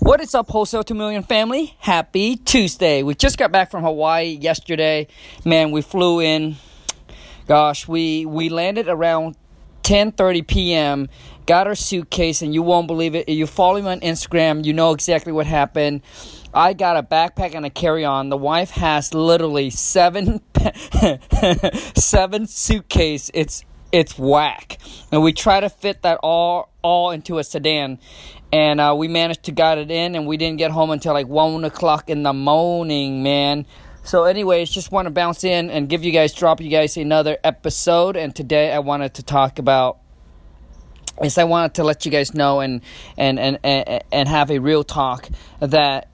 What is up, Wholesale 2 Million family? Happy Tuesday. We just got back from Hawaii yesterday. Man, we flew in. Gosh, we, we landed around 10.30 p.m., got our suitcase, and you won't believe it. If you follow me on Instagram, you know exactly what happened. I got a backpack and a carry-on. The wife has literally seven seven suitcase. It's it's whack. And we try to fit that all all into a sedan and uh, we managed to got it in and we didn't get home until like 1 o'clock in the morning man. So anyways just want to bounce in and give you guys drop you guys another episode. And today i wanted to talk about is i wanted to let you guys know and and and and, and have a real talk that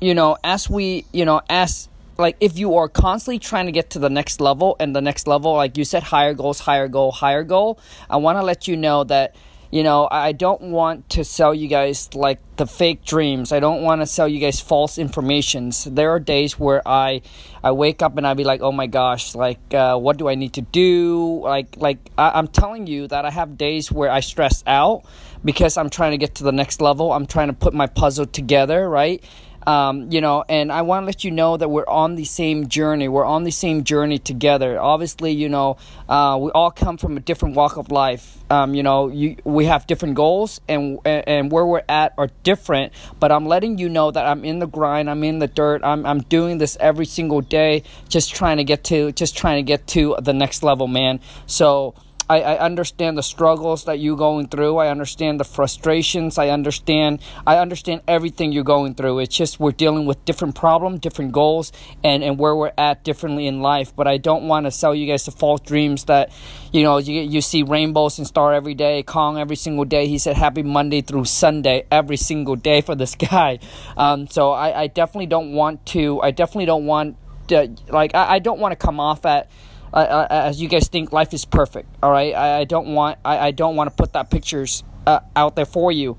you know as we you know as like if you are constantly trying to get to the next level and the next level like you said higher goals higher goal higher goal i want to let you know that you know, I don't want to sell you guys like the fake dreams. I don't want to sell you guys false informations. There are days where I I wake up and I be like, oh my gosh, like uh, what do I need to do? Like like I, I'm telling you that I have days where I stress out because I'm trying to get to the next level. I'm trying to put my puzzle together, right? Um, you know, and I want to let you know that we're on the same journey. We're on the same journey together. Obviously, you know, uh, we all come from a different walk of life. Um, you know, you, we have different goals, and and where we're at are different. But I'm letting you know that I'm in the grind. I'm in the dirt. I'm I'm doing this every single day, just trying to get to just trying to get to the next level, man. So I, I understand the struggles that you're going through. I understand the frustrations. I understand I understand everything you're going through. It's just we're dealing with different problems, different goals, and, and where we're at differently in life. But I don't want to sell you guys the false dreams that, you know, you, you see rainbows and star every day, Khang every single day. He said happy Monday through Sunday every single day for this guy. Um, so I, I definitely don't want to, I definitely don't want to, like, I, I don't want to come off at, uh, as you guys think life is perfect. All right, I, I don't want I, I don't want to put that pictures uh, out there for you.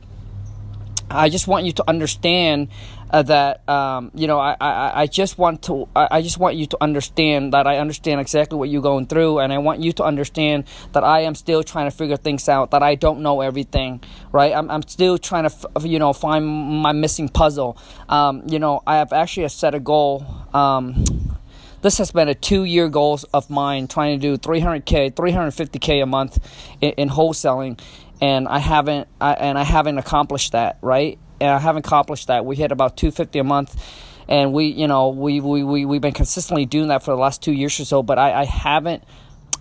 I just want you to understand uh, that um, you know I, I, I just want to I, I just want you to understand that I understand exactly what you're going through and I want you to understand that I am still trying to figure things out that I don't know everything right I'm, I'm still trying to you know find my missing puzzle um, you know I have actually set a goal um, this has been a two year goal of mine trying to do 300k 350k a month in, in wholesaling. And i haven't I, and i haven't accomplished that right? And i haven't accomplished that. We hit about 250 a month. And we you know we, we, we, we've been consistently doing that for the last two years or so. But i, I haven't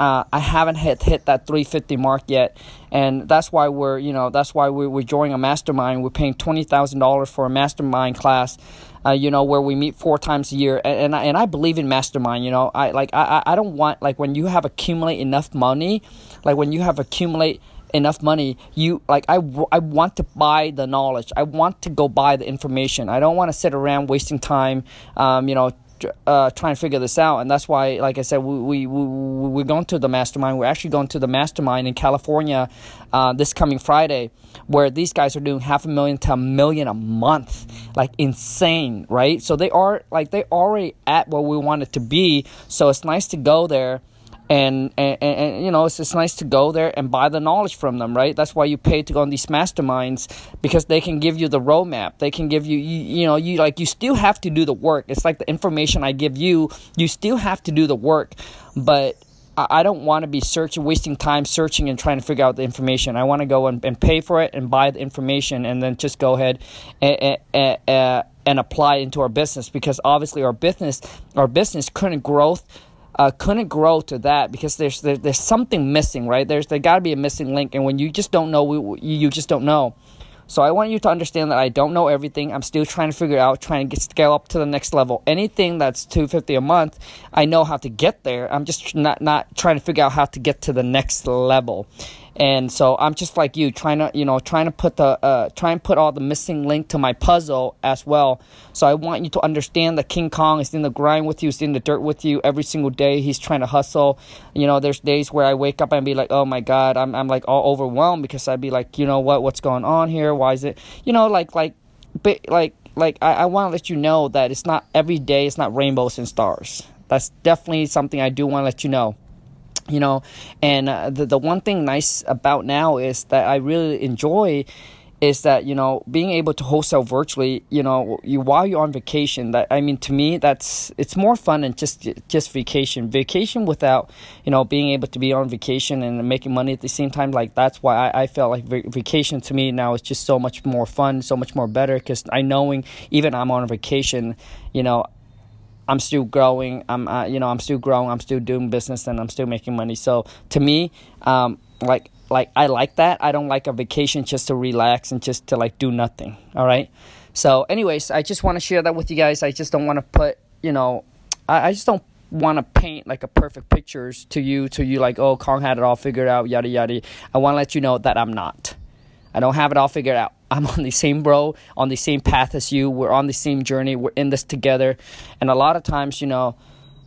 uh, I haven't hit hit that 350 mark yet, and that's why we're you know that's why we're, we're joining a mastermind. We're paying twenty thousand dollars for a mastermind class, uh, you know, where we meet four times a year. And, and I, and I believe in mastermind. You know, I like I I don't want like when you have accumulate enough money, like when you have accumulate enough money you like I, I want to buy the knowledge i want to go buy the information i don't want to sit around wasting time um, you know uh, trying to figure this out, and that's why, like I said, we we we we're going to the mastermind. We're actually going to the mastermind in California uh, this coming Friday, where these guys are doing half a million to a million a month, like insane, right? So they are like they already at what we want it to be. So it's nice to go there and, and, and, you know it's, it's nice to go there and buy the knowledge from them right? That's why you pay to go on these masterminds because they can give you the roadmap. They can give you, you you know you like you still have to do the work. It's like the information i give you you still have to do the work. But I don't want to be searching, wasting time searching and trying to figure out the information. I want to go and, and pay for it and buy the information and then just go ahead and, and, and apply it into our business because obviously our business, our business couldn't growth uh, couldn't grow to that because there's there, there's something missing, right? There's there got to be a missing link, and when you just don't know, we, you just don't know. So I want you to understand that I don't know everything. I'm still trying to figure out, trying to get scale up to the next level. Anything that's 250 a month, I know how to get there. I'm just not not trying to figure out how to get to the next level. And so I'm just like you, trying to, you know, trying to put the, uh, try and put all the missing link to my puzzle as well. So I want you to understand that King Kong is in the grind with you, is in the dirt with you every single day. He's trying to hustle. You know, there's days where I wake up and be like, oh my God, I'm, I'm like all overwhelmed because I'd be like, you know what, what's going on here? Why is it, you know, like, like, but like, like I, I want to let you know that it's not every day, it's not rainbows and stars. That's definitely something I do want to let you know you know? And uh, the, the one thing nice about now is that i really enjoy is that you know being able to wholesale virtually you know you while you're on vacation that i mean to me that's it's more fun than just just vacation. Vacation without you know being able to be on vacation and making money at the same time like that's why i, I felt like vacation to me now is just so much more fun so much more better because i knowing even i'm on vacation you know I'm still growing. I'm, uh, you know, I'm still growing. I'm still doing business, and I'm still making money. So to me, um, like like I like that. I don't like a vacation just to relax and just to like do nothing. All right. So, anyways, I just want to share that with you guys. I just don't want to put, you know, I, I just don't want to paint like a perfect pictures to you to you like oh Khang had it all figured out yada yada. I want to let you know that I'm not. I don't have it all figured out. I'm on the same bro, on the same path as you. We're on the same journey. We're in this together. And a lot of times, you know,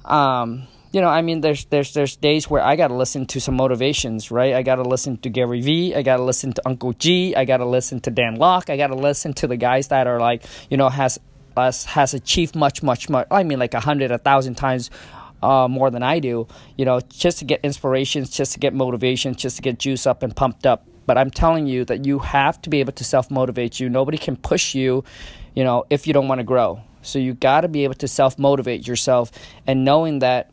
um, you know, I mean, there's there's there's days where I gotta listen to some motivations, right? I gotta listen to Gary Vee, I gotta listen to Uncle G, I gotta listen to Dan Lok, I gotta listen to the guys that are like, you know, has has, has achieved much, much, much. I mean, like a hundred, a thousand times uh, more than I do, you know, just to get inspirations, just to get motivation, just to get juice up and pumped up. But I'm telling you that you have to be able to self motivate you. Nobody can push you, you know, if you don't want to grow. So you got to be able to self motivate yourself and knowing that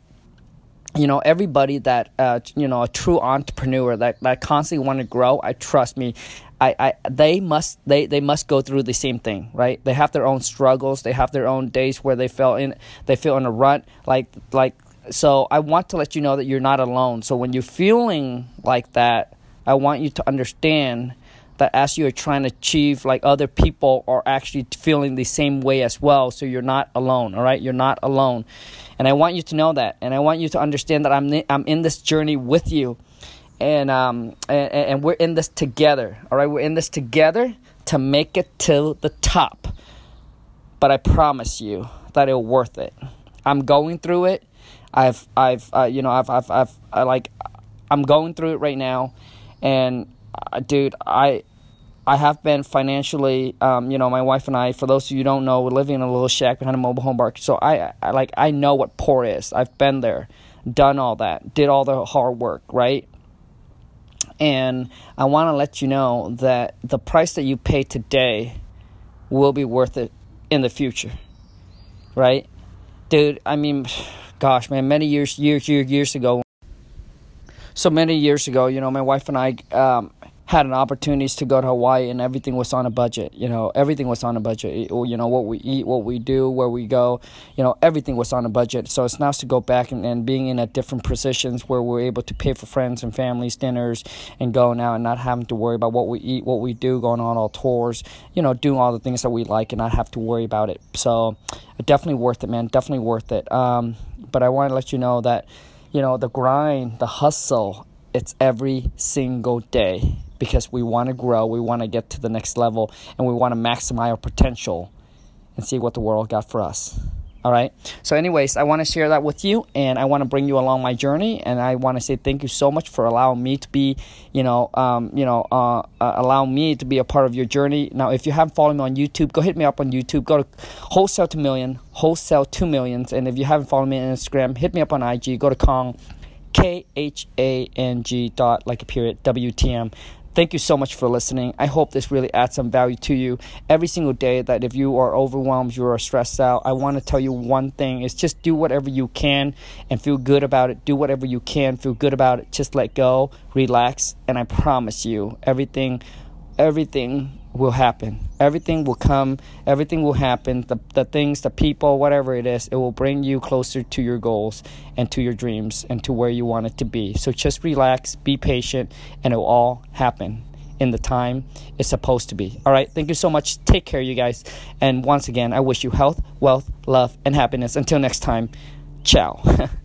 you know everybody that uh, you know a true entrepreneur that, that constantly want to grow i trust me I, I they must they, they must go through the same thing right they have their own struggles they have their own days where they feel in they feel in a rut like like so i want to let you know that you're not alone so when you're feeling like that i want you to understand that as you're trying to achieve like other people are actually feeling the same way as well so you're not alone all right? You're not alone. And i want you to know that and i want you to understand that i'm i'm in this journey with you and um and, and we're in this together all right? We're in this together to make it to the top. But i promise you that it'll worth it. I'm going through it. I've i've uh, you know i've i've i've I like i'm going through it right now and uh, dude, I I have been financially, um, you know, my wife and I. For those of you don't know, we're living in a little shack behind a mobile home park. So I, I like I know what poor is. I've been there, done all that, did all the hard work, right? And I want to let you know that the price that you pay today will be worth it in the future, right, dude? I mean, gosh, man, many years, years, years, years ago. So many years ago, you know, my wife and I um, had an opportunities to go to Hawaii and everything was on a budget. You know, everything was on a budget. You know, what we eat, what we do, where we go, you know, everything was on a budget. So it's nice to go back and, and being in at different positions where we're able to pay for friends and families dinners and going out and not having to worry about what we eat, what we do, going on all tours, you know, doing all the things that we like and not have to worry about it. So definitely worth it, man. Definitely worth it. Um, but I want to let you know that, you know, the grind, the hustle, it's every single day because we want to grow, we want to get to the next level, and we want to maximize our potential and see what the world got for us. All right. So, anyways, I want to share that with you, and I want to bring you along my journey, and I want to say thank you so much for allowing me to be, you know, um, you know, uh, uh, allow me to be a part of your journey. Now, if you haven't followed me on YouTube, go hit me up on YouTube. Go to wholesale to million, wholesale two millions, and if you haven't followed me on Instagram, hit me up on IG. Go to Khang, K H A N G dot like a period W T M. Thank you so much for listening. I hope this really adds some value to you every single day. That if you are overwhelmed, you are stressed out, I want to tell you one thing: is just do whatever you can and feel good about it. Do whatever you can, feel good about it. Just let go, relax, and I promise you, everything, everything will happen. Everything will come, everything will happen. The, the things, the people, whatever it is, it will bring you closer to your goals and to your dreams and to where you want it to be. So just relax, be patient, and it will all happen in the time it's supposed to be. All right, thank you so much. Take care, you guys. And once again, I wish you health, wealth, love, and happiness. Until next time, ciao.